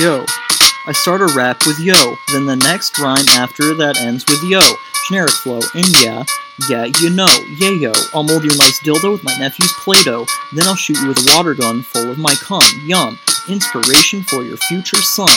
Yo. I start a rap with yo, then the next rhyme after that ends with yo. Generic flow, and yeah, yeah, you know, yeah yo. I'll mold your nice dildo with my nephew's Play-Doh, then I'll shoot you with a water gun full of my cum. Yum. Inspiration for your future son.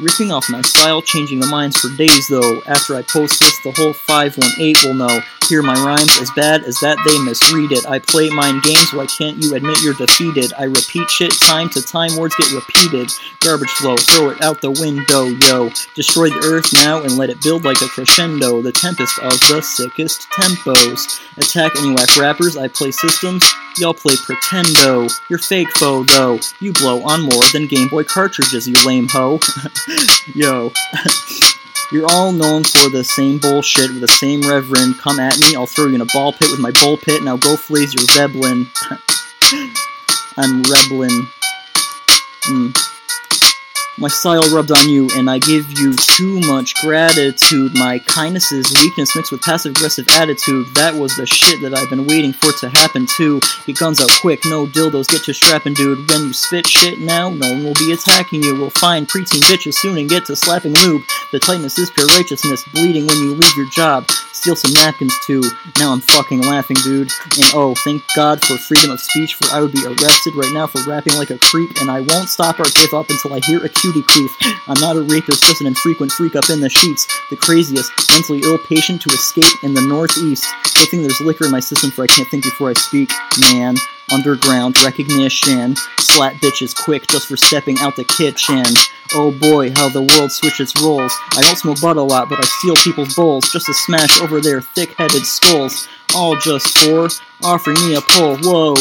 Ripping off my style, changing the minds for days though. After I post this, the whole 518 will know. Hear my rhymes as bad as that they misread it. I play mind games, why can't you admit you're defeated? I repeat shit time to time, words get repeated. Garbage flow, throw it out the window, yo. Destroy the earth now and let it build like a crescendo. The tempest of the sickest tempos. Attack any whack rappers, I play systems. Y'all play pretendo. You're fake foe, though. You blow on more than Game Boy cartridges, you lame hoe. Yo. You're all known for the same bullshit with the same reverend. Come at me, I'll throw you in a ball pit with my bull pit. Now go flaze your zeppelin. I'm rebelin. Mm. My style rubbed on you, and I give you too much gratitude. My kindness is weakness mixed with passive aggressive attitude. That was the shit that I've been waiting for to happen too. Get guns out quick, no dildos, get to strapping, dude. When you spit shit now, no one will be attacking you. We'll find preteen bitches soon and get to slapping lube. The tightness is pure righteousness, bleeding when you leave your job. Steal some napkins too. Now I'm fucking laughing, dude. And oh, thank God for freedom of speech, for I would be arrested right now for rapping like a creep, and I won't stop or give up until I hear a cutie queef. I'm not a rapist, just an infrequent freak up in the sheets. The craziest, mentally ill patient to escape in the northeast. Good thing there's liquor in my system, for I can't think before I speak. Man, underground recognition. Slap bitches quick just for stepping out the kitchen. Oh boy, how the world switches roles. I don't smoke butt a lot, but I steal people's bowls just to smash over their thick headed skulls. All just for offering me a pull. Whoa.